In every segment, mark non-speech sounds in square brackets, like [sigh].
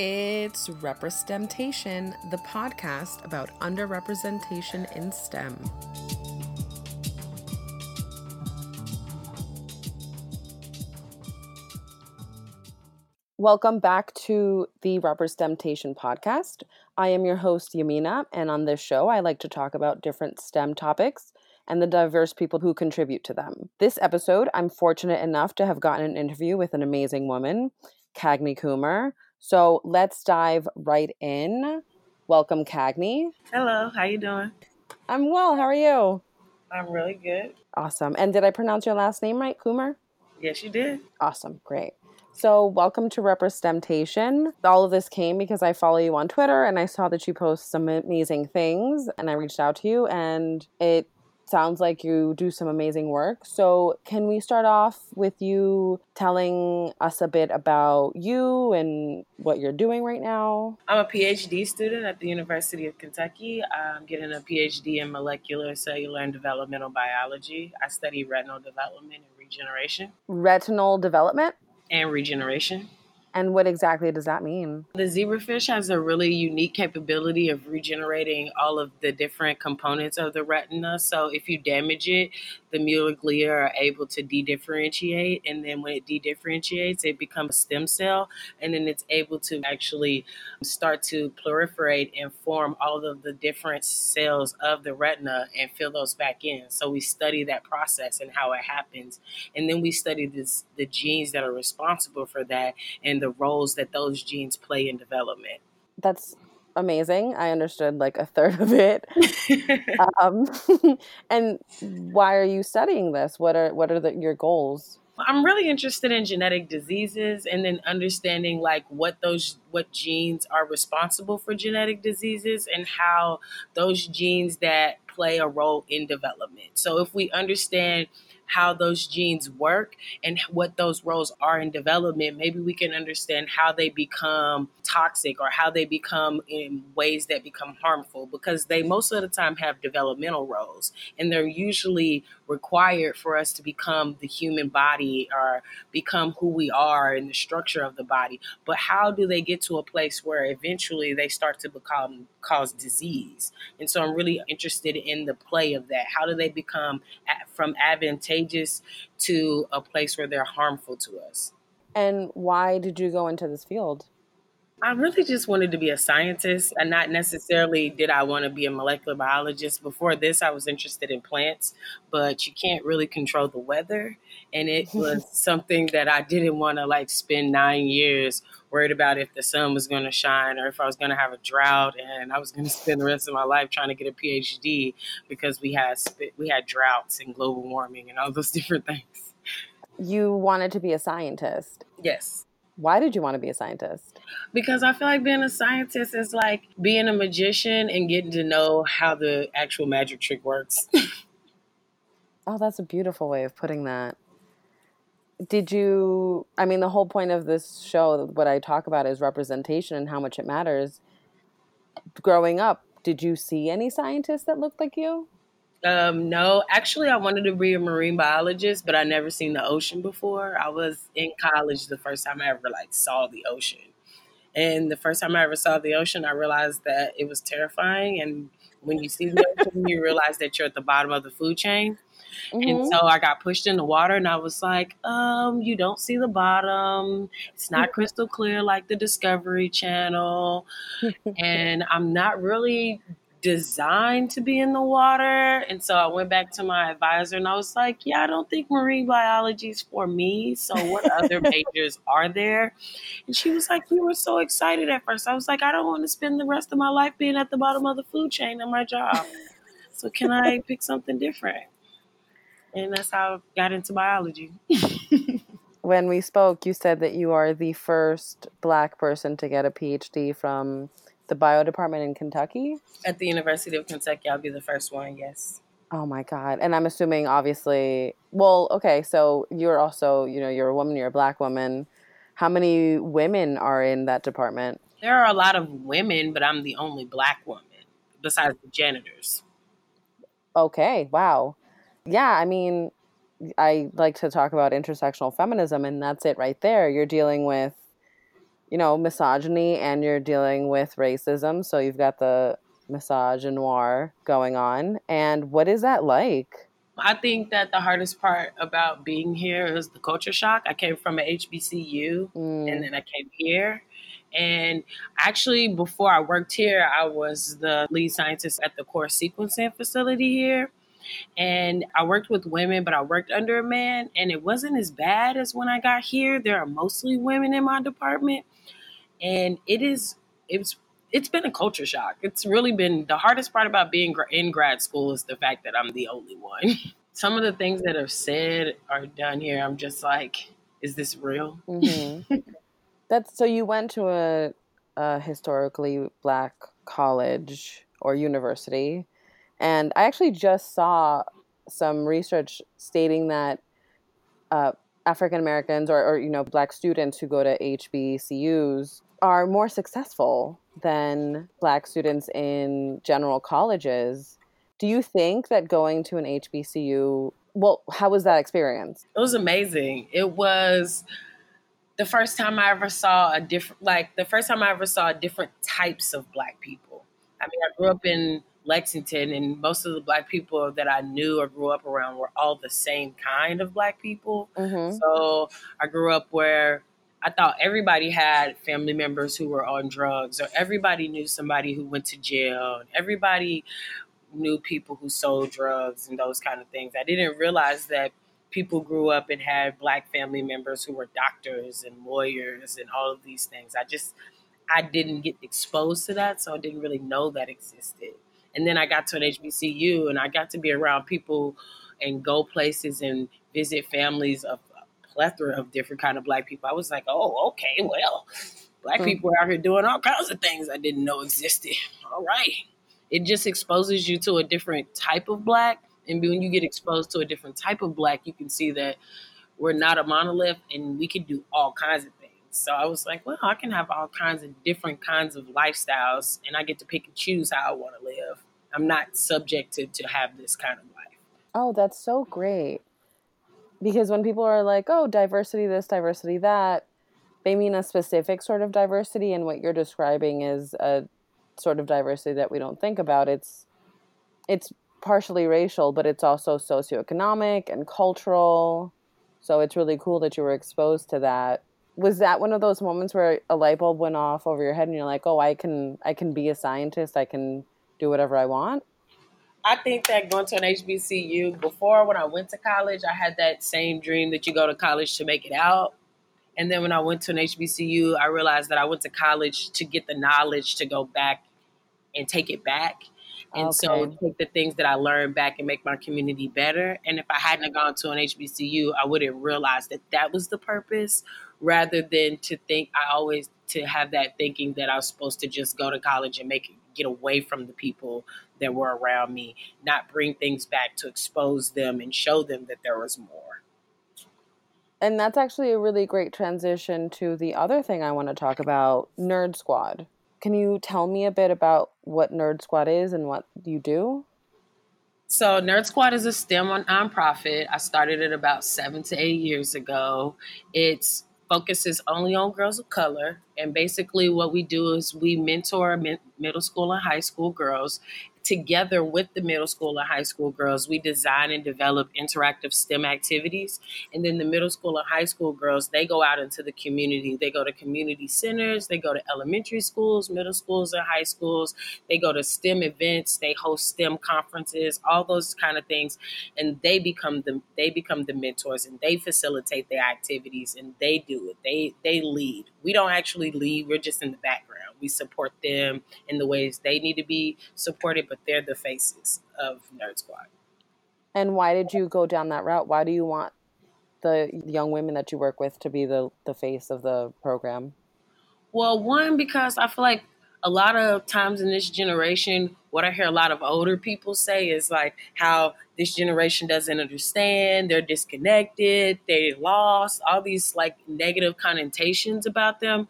It's Representation, the podcast about underrepresentation in STEM. Welcome back to the Representation podcast. I am your host, Yamina, and on this show, I like to talk about different STEM topics and the diverse people who contribute to them. This episode, I'm fortunate enough to have gotten an interview with an amazing woman, Cagney Coomer. So let's dive right in. Welcome, Cagney. Hello, how you doing? I'm well. How are you? I'm really good. Awesome. And did I pronounce your last name right, Coomer? Yes, you did. Awesome. Great. So, welcome to Representation. All of this came because I follow you on Twitter and I saw that you post some amazing things and I reached out to you and it sounds like you do some amazing work. So, can we start off with you telling us a bit about you and what you're doing right now? I'm a PhD student at the University of Kentucky. I'm getting a PhD in molecular, cellular, and developmental biology. I study retinal development and regeneration. Retinal development? And regeneration. And what exactly does that mean? The zebrafish has a really unique capability of regenerating all of the different components of the retina. So if you damage it, the glia are able to de-differentiate, and then when it de-differentiates, it becomes a stem cell, and then it's able to actually um, start to proliferate and form all of the different cells of the retina and fill those back in. So we study that process and how it happens, and then we study this, the genes that are responsible for that and the roles that those genes play in development. That's amazing. I understood like a third of it. [laughs] um, [laughs] and why are you studying this? What are what are the, your goals? I'm really interested in genetic diseases and then understanding like what those what genes are responsible for genetic diseases and how those genes that play a role in development. So if we understand how those genes work and what those roles are in development, maybe we can understand how they become toxic or how they become in ways that become harmful because they most of the time have developmental roles and they're usually required for us to become the human body or become who we are in the structure of the body. But how do they get to a place where eventually they start to become cause disease? And so I'm really interested in the play of that. How do they become from advantageous to a place where they're harmful to us? And why did you go into this field? I really just wanted to be a scientist and not necessarily did I want to be a molecular biologist. Before this, I was interested in plants, but you can't really control the weather. And it [laughs] was something that I didn't want to like spend nine years worried about if the sun was going to shine or if I was going to have a drought and I was going [laughs] to spend the rest of my life trying to get a PhD because we had we had droughts and global warming and all those [laughs] different things. You wanted to be a scientist. Yes. Why did you want to be a scientist? Because I feel like being a scientist is like being a magician and getting to know how the actual magic trick works. [laughs] oh, that's a beautiful way of putting that. Did you, I mean, the whole point of this show, what I talk about is representation and how much it matters. Growing up, did you see any scientists that looked like you? Um, no, actually, I wanted to be a marine biologist, but I never seen the ocean before. I was in college the first time I ever like saw the ocean, and the first time I ever saw the ocean, I realized that it was terrifying. And when you see the ocean, you realize that you're at the bottom of the food chain. Mm-hmm. And so I got pushed in the water, and I was like, um, you don't see the bottom. It's not [laughs] crystal clear like the Discovery Channel, [laughs] and I'm not really designed to be in the water. And so I went back to my advisor and I was like, yeah, I don't think marine biology is for me. So what other [laughs] majors are there? And she was like, you were so excited at first. I was like, I don't want to spend the rest of my life being at the bottom of the food chain in my job. So can I [laughs] pick something different? And that's how I got into biology. when we spoke, you said that you are the first black person to get a PhD from the bio department in Kentucky? At the University of Kentucky, I'll be the first one, yes. Oh my God. And I'm assuming, obviously, well, okay, so you're also, you know, you're a woman, you're a black woman. How many women are in that department? There are a lot of women, but I'm the only black woman besides the janitors. Okay, wow. Yeah, I mean, I like to talk about intersectional feminism, and that's it right there. You're dealing with you know, misogyny and you're dealing with racism. So you've got the misogynoir going on. And what is that like? I think that the hardest part about being here is the culture shock. I came from an HBCU mm. and then I came here. And actually, before I worked here, I was the lead scientist at the core sequencing facility here. And I worked with women, but I worked under a man, and it wasn't as bad as when I got here. There are mostly women in my department, and it is it's it's been a culture shock. It's really been the hardest part about being in grad school is the fact that I'm the only one. [laughs] Some of the things that are said or done here, I'm just like, is this real? Mm-hmm. [laughs] That's so you went to a, a historically black college or university, and I actually just saw some research stating that uh, African Americans or, or you know black students who go to HBCUs are more successful than black students in general colleges. Do you think that going to an HBCU, well, how was that experience? It was amazing. It was the first time I ever saw a different, like the first time I ever saw different types of black people. I mean, I grew up in Lexington, and most of the black people that I knew or grew up around were all the same kind of black people. Mm-hmm. So I grew up where I thought everybody had family members who were on drugs, or everybody knew somebody who went to jail, and everybody knew people who sold drugs and those kind of things. I didn't realize that people grew up and had black family members who were doctors and lawyers and all of these things. I just I didn't get exposed to that, so I didn't really know that existed. And then I got to an HBCU and I got to be around people and go places and visit families of plethora of different kind of black people. I was like, oh, okay, well, black mm. people are out here doing all kinds of things I didn't know existed. All right. It just exposes you to a different type of black. And when you get exposed to a different type of black, you can see that we're not a monolith and we can do all kinds of things. So I was like, well, I can have all kinds of different kinds of lifestyles and I get to pick and choose how I want to live. I'm not subjected to have this kind of life. Oh, that's so great because when people are like, oh, diversity this, diversity that, they mean a specific sort of diversity, and what you're describing is a sort of diversity that we don't think about. It's it's partially racial, but it's also socioeconomic and cultural. So it's really cool that you were exposed to that. Was that one of those moments where a light bulb went off over your head and you're like, "Oh, I can I can be a scientist. I can do whatever I want?" I think that going to an HBCU before when I went to college, I had that same dream that you go to college to make it out. And then when I went to an HBCU, I realized that I went to college to get the knowledge to go back and take it back. And okay. so take the things that I learned back and make my community better. And if I hadn't gone to an HBCU, I wouldn't realize that that was the purpose rather than to think I always to have that thinking that I was supposed to just go to college and make it get away from the people that were around me, not bring things back to expose them and show them that there was more. And that's actually a really great transition to the other thing I want to talk about Nerd Squad. Can you tell me a bit about what Nerd Squad is and what you do? So, Nerd Squad is a STEM nonprofit. I started it about seven to eight years ago. It's focuses only on girls of color. And basically, what we do is we mentor middle school and high school girls together with the middle school and high school girls, we design and develop interactive STEM activities. And then the middle school and high school girls, they go out into the community. They go to community centers, they go to elementary schools, middle schools, and high schools. They go to STEM events, they host STEM conferences, all those kind of things. And they become the they become the mentors and they facilitate their activities and they do it. They they lead. We don't actually lead, we're just in the background. We support them in the ways they need to be supported, but they're the faces of Nerd Squad. And why did you go down that route? Why do you want the young women that you work with to be the, the face of the program? Well, one, because I feel like a lot of times in this generation, what I hear a lot of older people say is like how this generation doesn't understand, they're disconnected, they lost, all these like negative connotations about them.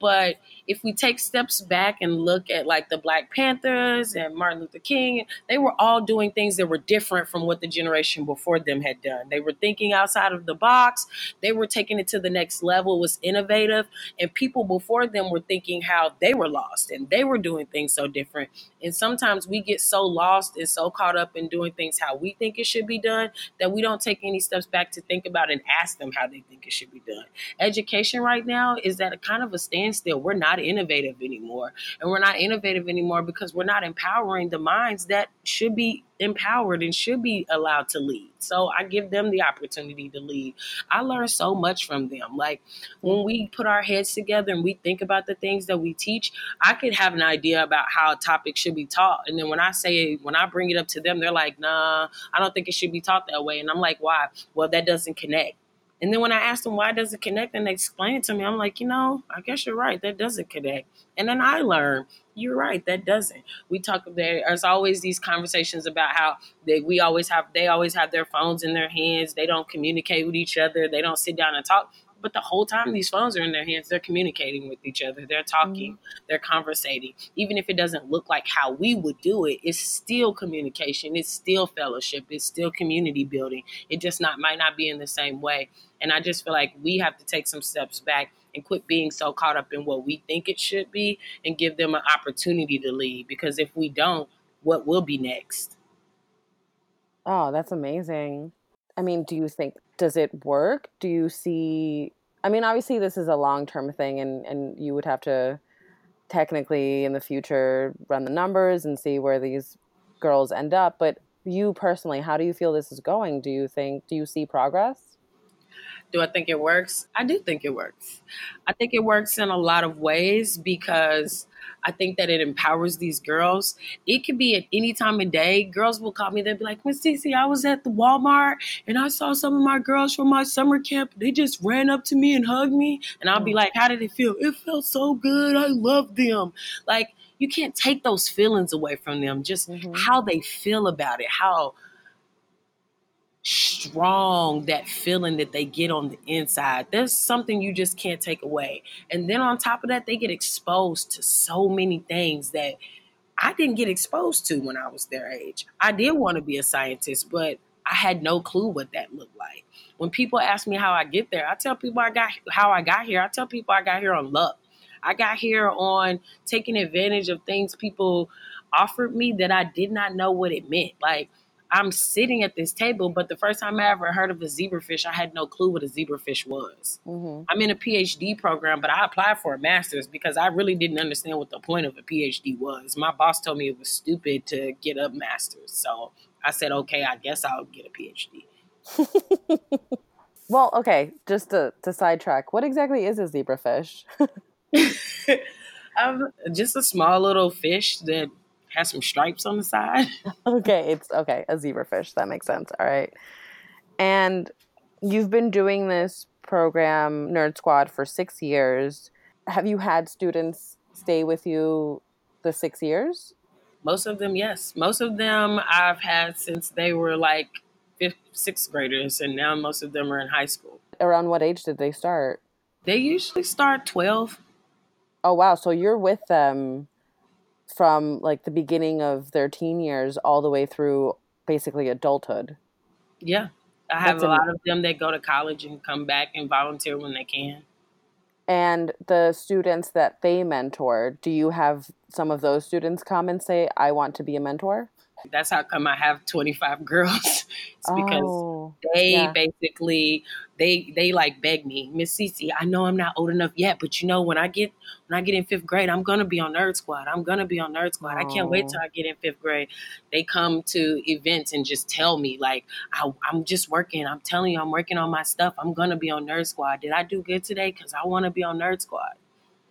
But if we take steps back and look at like the Black Panthers and Martin Luther King, they were all doing things that were different from what the generation before them had done. They were thinking outside of the box, they were taking it to the next level, it was innovative, and people before them were thinking how they were lost and they were doing things so different. And sometimes we get so lost and so caught up in doing things how we think it should be done that we don't take any steps back to think about and ask them how they think it should be done. Education right now is at a kind of a standstill. We're not innovative anymore. And we're not innovative anymore because we're not empowering the minds that should be empowered and should be allowed to lead. So I give them the opportunity to lead. I learn so much from them. Like when we put our heads together and we think about the things that we teach, I could have an idea about how a topic should be taught. And then when I say, when I bring it up to them, they're like, nah, I don't think it should be taught that way. And I'm like, why? Well, that doesn't connect. And then when I asked them why does it connect and they explain it to me, I'm like, you know, I guess you're right. That doesn't connect. And then I learn, you're right, that doesn't. We talk there's always these conversations about how they we always have they always have their phones in their hands. They don't communicate with each other. They don't sit down and talk. But the whole time these phones are in their hands, they're communicating with each other. They're talking, mm-hmm. they're conversating. Even if it doesn't look like how we would do it, it's still communication. It's still fellowship. It's still community building. It just not might not be in the same way. And I just feel like we have to take some steps back and quit being so caught up in what we think it should be and give them an opportunity to lead. Because if we don't, what will be next? Oh, that's amazing. I mean, do you think does it work? Do you see I mean, obviously this is a long-term thing and and you would have to technically in the future run the numbers and see where these girls end up, but you personally, how do you feel this is going? Do you think do you see progress? Do I think it works? I do think it works. I think it works in a lot of ways because I think that it empowers these girls. It could be at any time of day. Girls will call me, they'll be like, Miss Cece, I was at the Walmart and I saw some of my girls from my summer camp. They just ran up to me and hugged me. And I'll be mm. like, How did it feel? It felt so good. I love them. Like, you can't take those feelings away from them, just mm-hmm. how they feel about it, how strong that feeling that they get on the inside. There's something you just can't take away. And then on top of that, they get exposed to so many things that I didn't get exposed to when I was their age. I did want to be a scientist, but I had no clue what that looked like. When people ask me how I get there, I tell people I got how I got here. I tell people I got here on luck. I got here on taking advantage of things people offered me that I did not know what it meant. Like I'm sitting at this table, but the first time I ever heard of a zebrafish, I had no clue what a zebrafish was. Mm-hmm. I'm in a PhD program, but I applied for a master's because I really didn't understand what the point of a PhD was. My boss told me it was stupid to get a master's. So I said, okay, I guess I'll get a PhD. [laughs] well, okay, just to, to sidetrack, what exactly is a zebrafish? [laughs] [laughs] um, just a small little fish that has some stripes on the side. [laughs] okay, it's okay, a zebrafish. That makes sense. All right. And you've been doing this program, Nerd Squad, for six years. Have you had students stay with you the six years? Most of them, yes. Most of them I've had since they were like fifth, sixth graders, and now most of them are in high school. Around what age did they start? They usually start 12. Oh, wow. So you're with them from like the beginning of their teen years all the way through basically adulthood. Yeah. I have That's a lot of them that go to college and come back and volunteer when they can. And the students that they mentor, do you have some of those students come and say, I want to be a mentor? That's how come I have 25 [laughs] girls. it's because oh, they yeah. basically they they like beg me, Miss Cece, I know I'm not old enough yet, but you know when I get when I get in fifth grade, I'm gonna be on Nerd Squad. I'm gonna be on Nerd Squad. Oh. I can't wait oh. till I get in fifth grade. They come to events and just tell me like I, I'm just working. I'm telling you, I'm working on my stuff. I'm gonna be on Nerd Squad. Did I do good today? Because I want to be on Nerd Squad.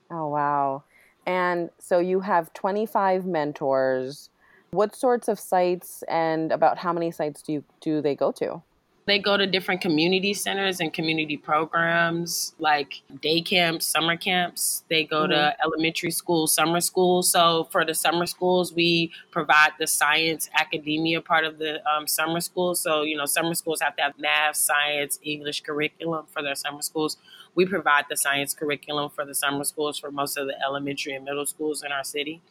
Oh wow! And so you have 25 mentors what sorts of sites and about how many sites do you do they go to? They go to different community centers and community programs like day camps, summer camps. They go mm-hmm. to elementary school, summer school. So for the summer schools, we provide the science academia part of the um, summer school. So, you know, summer schools have to have math, science, English curriculum for their summer schools. We provide the science curriculum for the summer schools for most of the elementary and middle schools in our city.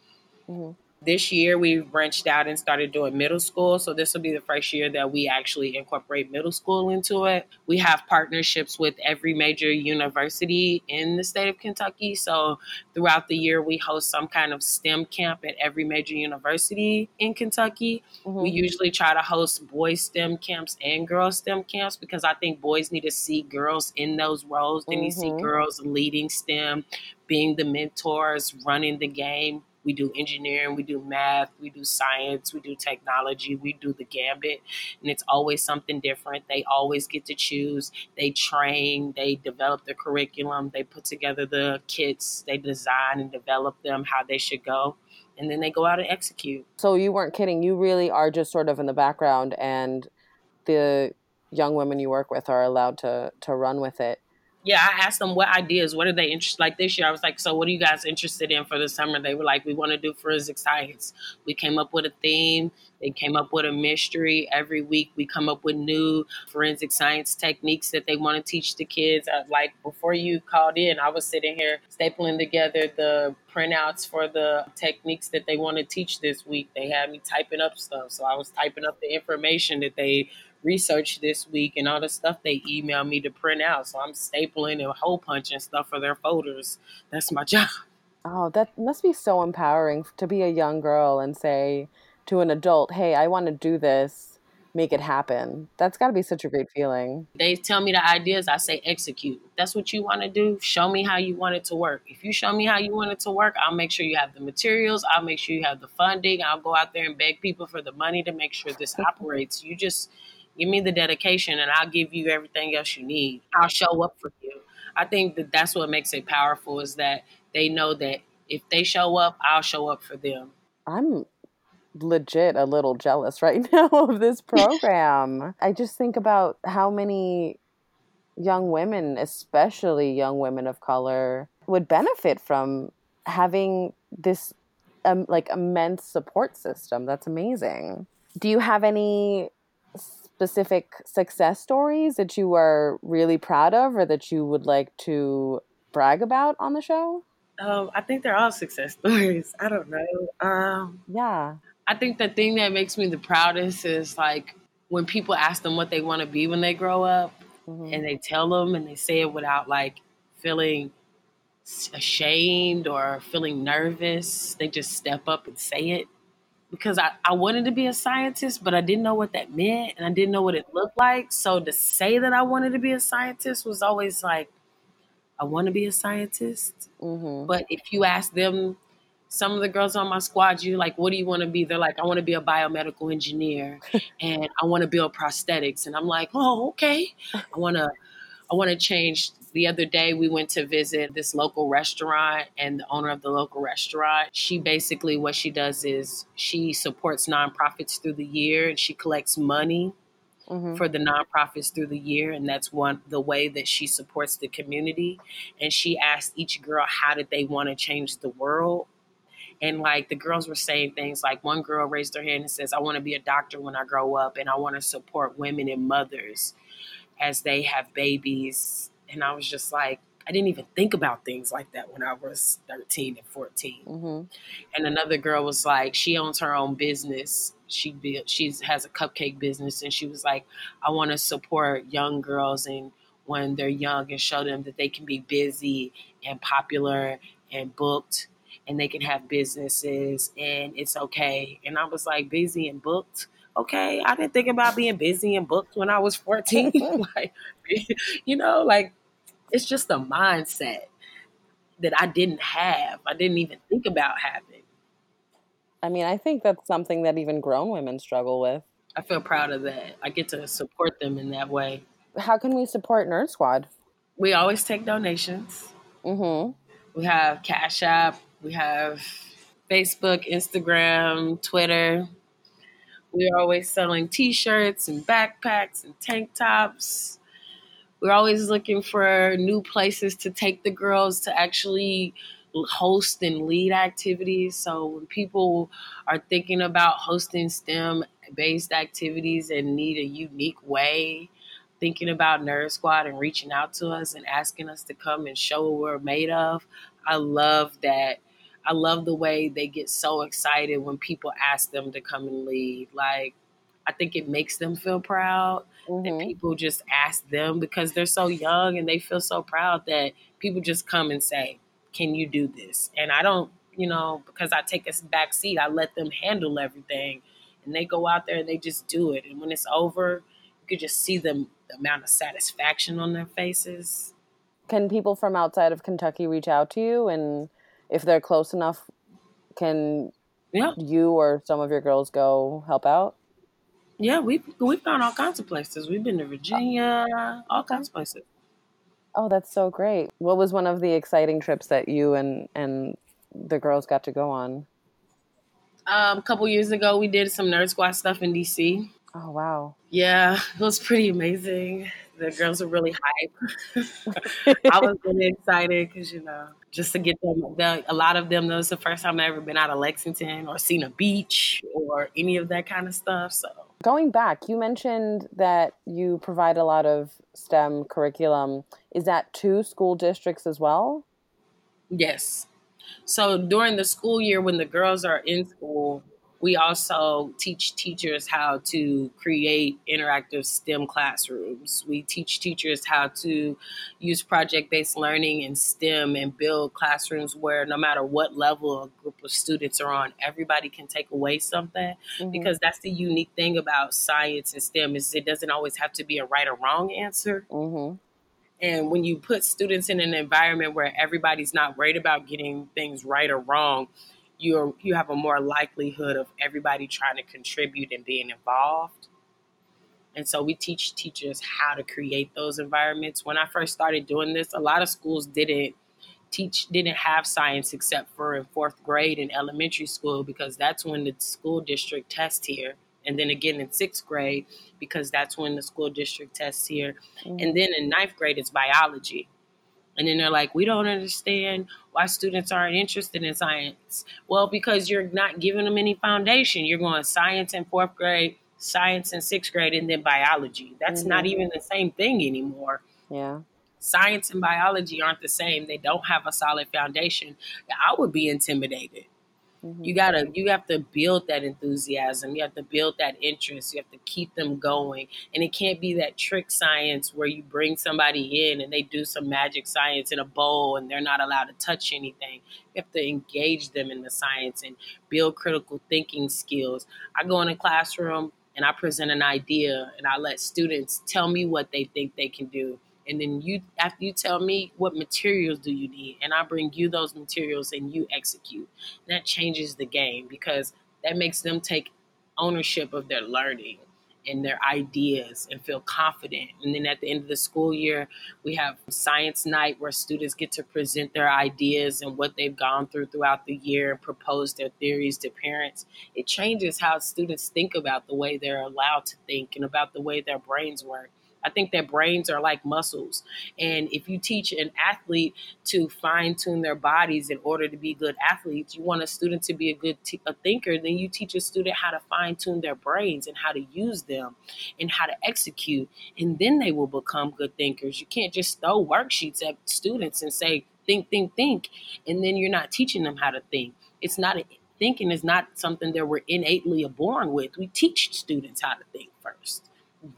Mm-hmm. This year, we've branched out and started doing middle school. So, this will be the first year that we actually incorporate middle school into it. We have partnerships with every major university in the state of Kentucky. So, throughout the year, we host some kind of STEM camp at every major university in Kentucky. Mm-hmm. We usually try to host boys STEM camps and girls STEM camps because I think boys need to see girls in those roles. They need to see mm-hmm. girls leading STEM, being the mentors, running the game we do engineering, we do math, we do science, we do technology, we do the gambit. And it's always something different. They always get to choose. They train, they develop the curriculum, they put together the kits, they design and develop them how they should go. And then they go out and execute. So you weren't kidding. You really are just sort of in the background, and the young women you work with are allowed to to run with it yeah, I asked them what ideas, what are they interested like this year. I was like, so what are you guys interested in for the summer? They were like, we want to do forensic science. We came up with a theme. They came up with a mystery. Every week we come up with new forensic science techniques that they want to teach the kids. Uh, like before you called in, I was sitting here stapling together the printouts for the techniques that they want to teach this week. They had me typing up stuff. So I was typing up the information that they research this week and all the stuff they email me to print out. So I'm stapling and hole punching stuff for their folders. That's my [laughs] job. Oh, that must be so empowering to be a young girl and say to an adult, hey, I want to do this make it happen. That's got to be such a great feeling. They tell me the ideas, I say execute. That's what you want to do. Show me how you want it to work. If you show me how you want it to work, I'll make sure you have the materials. I'll make sure you have the funding. I'll go out there and beg people for the money to make sure this [laughs] operates. You just Give me the dedication, and I'll give you everything else you need. I'll show up for you. I think that that's what makes it powerful is that they know that if they show up, I'll show up for them. I'm legit a little jealous [laughs] right now of this program. [laughs] I just think about how many young women, especially young women of color, would benefit from having this um, like immense support system. That's amazing. Do you have any specific success stories that you are really proud of or that you would like to brag about on the show? Um, I think they're all success stories. I don't know. Um, yeah. I think the thing that makes me the proudest is like when people ask them what they want to be when they grow up mm-hmm. and they tell them and they say it without like feeling ashamed or feeling nervous. They just step up and say it because I, I wanted to be a scientist, but I didn't know what that meant and I didn't know what it looked like. So to say that I wanted to be a scientist was always like, I want to be a scientist. Mm-hmm. But if you ask them, some of the girls on my squad, you like, what do you want to be? They're like, I want to be a biomedical engineer [laughs] and I want to build prosthetics. And I'm like, oh, okay. I want to, I want to change the other day we went to visit this local restaurant and the owner of the local restaurant. She basically what she does is she supports nonprofits through the year and she collects money Mm-hmm. for the nonprofits through the year. And that's one the way that she supports the community. And she asked each girl how did they want to change the world? And like the girls were saying things like one girl raised her hand and says i want to be a doctor when i grow up and i want to support women and mothers as they have babies and I was just like, I didn't even think about things like that when I was 13 and 14. Mm-hmm. And another girl was like, she owns her own business. She built, she has a cupcake business, and she was like, I want to support young girls and when they're young and show them that they can be busy and popular and booked and they can have businesses and it's okay. And I was like, busy and booked okay, I didn't think about being busy and booked when I was 14. [laughs] [laughs] like, you know, like it's just a mindset that I didn't have. I didn't even think about having. I mean, I think that's something that even grown women struggle with. I feel proud of that. I get to support them in that way. How can we support Nerd Squad? We always take donations. Mm-hmm. We have Cash App. We have Facebook, Instagram, Twitter. We're always selling t shirts and backpacks and tank tops. We're always looking for new places to take the girls to actually host and lead activities. So when people are thinking about hosting STEM based activities and need a unique way, thinking about Nerd Squad and reaching out to us and asking us to come and show what we're made of, I love that. I love the way they get so excited when people ask them to come and lead. Like, I think it makes them feel proud mm-hmm. that people just ask them because they're so young and they feel so proud that people just come and say, Can you do this? And I don't, you know, because I take a back seat, I let them handle everything. And they go out there and they just do it. And when it's over, you could just see them the amount of satisfaction on their faces. Can people from outside of Kentucky reach out to you and if they're close enough, can yeah. you or some of your girls go help out? Yeah, we've we've gone all kinds of places. We've been to Virginia, all kinds of places. Oh, that's so great. What was one of the exciting trips that you and and the girls got to go on? Um, a couple years ago, we did some Nerd Squad stuff in DC. Oh wow! Yeah, [laughs] it was pretty amazing. The girls were really hype. [laughs] I was really excited because you know just to get them. The, a lot of them, that was the first time I ever been out of Lexington or seen a beach or any of that kind of stuff. So going back, you mentioned that you provide a lot of STEM curriculum. Is that to school districts as well? Yes. So during the school year, when the girls are in school, we also teach teachers how to create interactive STEM classrooms. We teach teachers how to use project based learning and STEM and build classrooms where no matter what level a group of students are on, everybody can take away something. Mm-hmm. Because that's the unique thing about science and STEM is it doesn't always have to be a right or wrong answer. Mm-hmm. And when you put students in an environment where everybody's not worried about getting things right or wrong, you're you have a more likelihood of everybody trying to contribute and being involved. And so we teach teachers how to create those environments. When I first started doing this, a lot of schools didn't teach didn't have science except for in fourth grade in elementary school because that's when the school district tests here and then again in sixth grade because that's when the school district tests here mm-hmm. and then in ninth grade it's biology and then they're like, we don't understand why students aren't interested in science. Well, because you're not giving them any foundation. You're going science in fourth grade, science in sixth grade, and then biology. That's mm-hmm. not even the same thing anymore. Yeah. Science and biology aren't the same. They don't have a solid foundation. I would be intimidated. Mm-hmm. You gotta you have to build that enthusiasm. You have to build that interest. You have to keep them going. And it can't be that trick science where you bring somebody in and they do some magic science in a bowl and they're not allowed to touch anything. You have to engage them in the science and build critical thinking skills. I go in a classroom and I present an idea and I let students tell me what they think they can do and then you after you tell me what materials do you need and i bring you those materials and you execute that changes the game because that makes them take ownership of their learning and their ideas and feel confident. And then at the end of the school year, we have science night where students get to present their ideas and what they've gone through throughout the year and propose their theories to parents. It changes how students think about the way they're allowed to think and about the way their brains work. I think that brains are like muscles. And if you teach an athlete to fine tune their bodies in order to be good athletes, you want a student to be a good t- a thinker, then you teach a student how to fine tune their brains and how to use them and how to execute. And then they will become good thinkers. You can't just throw worksheets at students and say, think, think, think. And then you're not teaching them how to think. It's not a, thinking is not something that we're innately born with. We teach students how to think first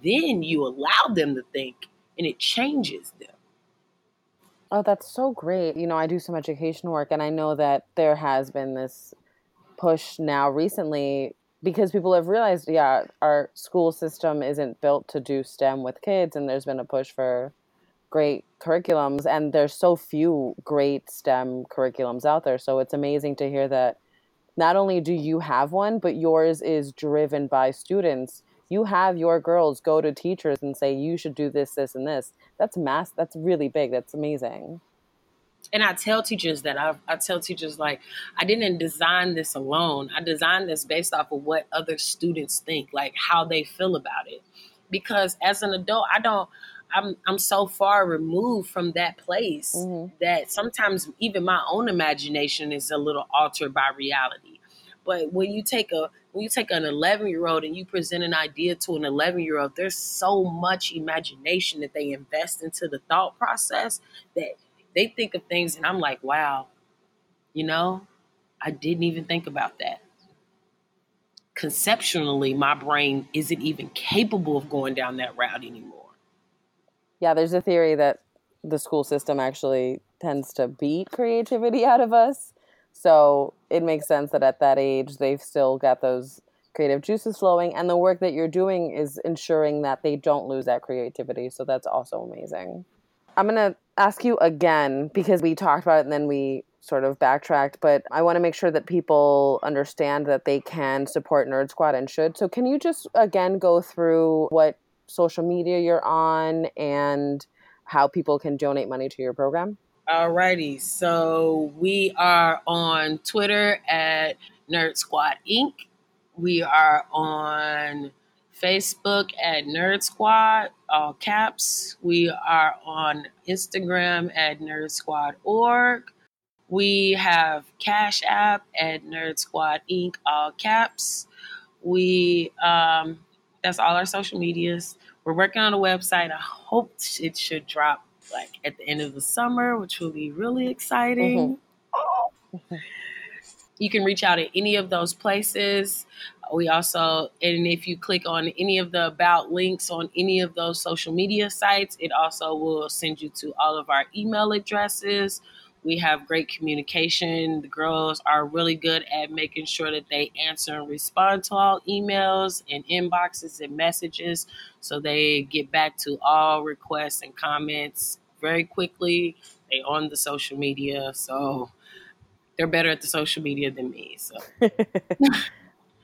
then you allow them to think and it changes them. Oh, that's so great. You know, I do some education work and I know that there has been this push now recently because people have realized, yeah, our school system isn't built to do STEM with kids and there's been a push for great curriculums and there's so few great STEM curriculums out there. So it's amazing to hear that not only do you have one, but yours is driven by students you have your girls go to teachers and say you should do this this and this that's mass that's really big that's amazing and I tell teachers that I, I tell teachers like I didn't design this alone. I designed this based off of what other students think, like how they feel about it. Because as an adult, I don't. I'm I'm so far removed from that place mm-hmm. that sometimes even my own imagination is a little altered by reality. But when you take a when you take an 11 year old and you present an idea to an 11 year old, there's so much imagination that they invest into the thought process that they think of things, and I'm like, wow, you know, I didn't even think about that. Conceptually, my brain isn't even capable of going down that route anymore. Yeah, there's a theory that the school system actually tends to beat creativity out of us. So it makes sense that at that age, they've still got those creative juices flowing. And the work that you're doing is ensuring that they don't lose that creativity. So that's also amazing. I'm going to ask you again because we talked about it and then we sort of backtracked, but I want to make sure that people understand that they can support Nerd Squad and should. So, can you just again go through what social media you're on and how people can donate money to your program? Alrighty, so we are on Twitter at Nerd Squad Inc. We are on Facebook at Nerd Squad, all caps. We are on Instagram at Nerd Squad org. We have Cash App at Nerd Squad Inc. All caps. We um, that's all our social medias. We're working on a website. I hope it should drop like at the end of the summer, which will be really exciting. Mm-hmm. You can reach out at any of those places. We also, and if you click on any of the about links on any of those social media sites, it also will send you to all of our email addresses. We have great communication. The girls are really good at making sure that they answer and respond to all emails and inboxes and messages. So they get back to all requests and comments very quickly. They on the social media. So they're better at the social media than me. So [laughs]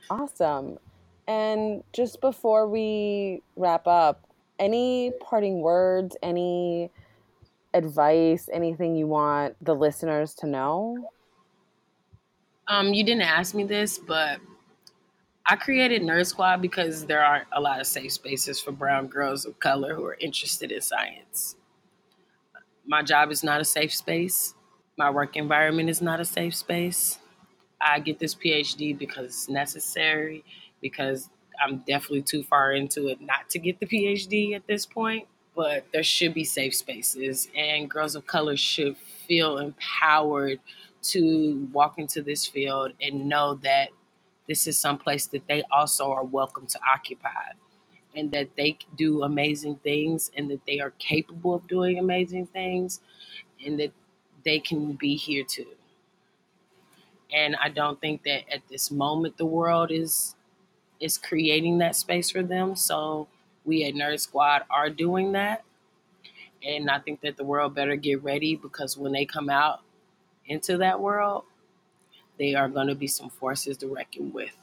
Awesome. And just before we wrap up, any parting words, any advice, anything you want the listeners to know? Um, you didn't ask me this, but I created Nerd Squad because there aren't a lot of safe spaces for brown girls of color who are interested in science. My job is not a safe space. My work environment is not a safe space. I get this PhD because it's necessary, because I'm definitely too far into it not to get the PhD at this point. But there should be safe spaces, and girls of color should feel empowered to walk into this field and know that this is some place that they also are welcome to occupy and that they do amazing things and that they are capable of doing amazing things and that they can be here too. And I don't think that at this moment the world is is creating that space for them. So we at Nerd Squad are doing that. And I think that the world better get ready because when they come out into that world, they are going to be some forces to reckon with.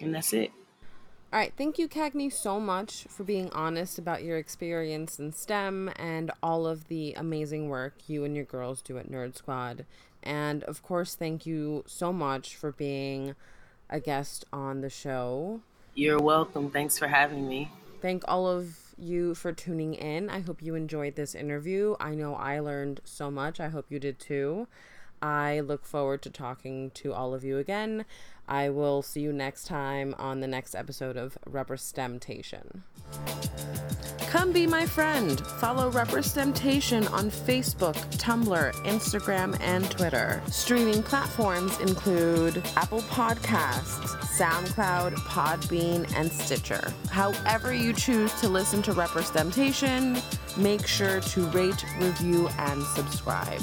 And that's it. All right, thank you, Cagney, so much for being honest about your experience in STEM and all of the amazing work you and your girls do at Nerd Squad. And of course, thank you so much for being a guest on the show. You're welcome. Thanks for having me. Thank all of you for tuning in. I hope you enjoyed this interview. I know I learned so much. I hope you did too. I look forward to talking to all of you again. I will see you next time on the next episode of Representation. Come be my friend. Follow Representation on Facebook, Tumblr, Instagram, and Twitter. Streaming platforms include Apple Podcasts, SoundCloud, Podbean, and Stitcher. However, you choose to listen to Representation, make sure to rate, review, and subscribe.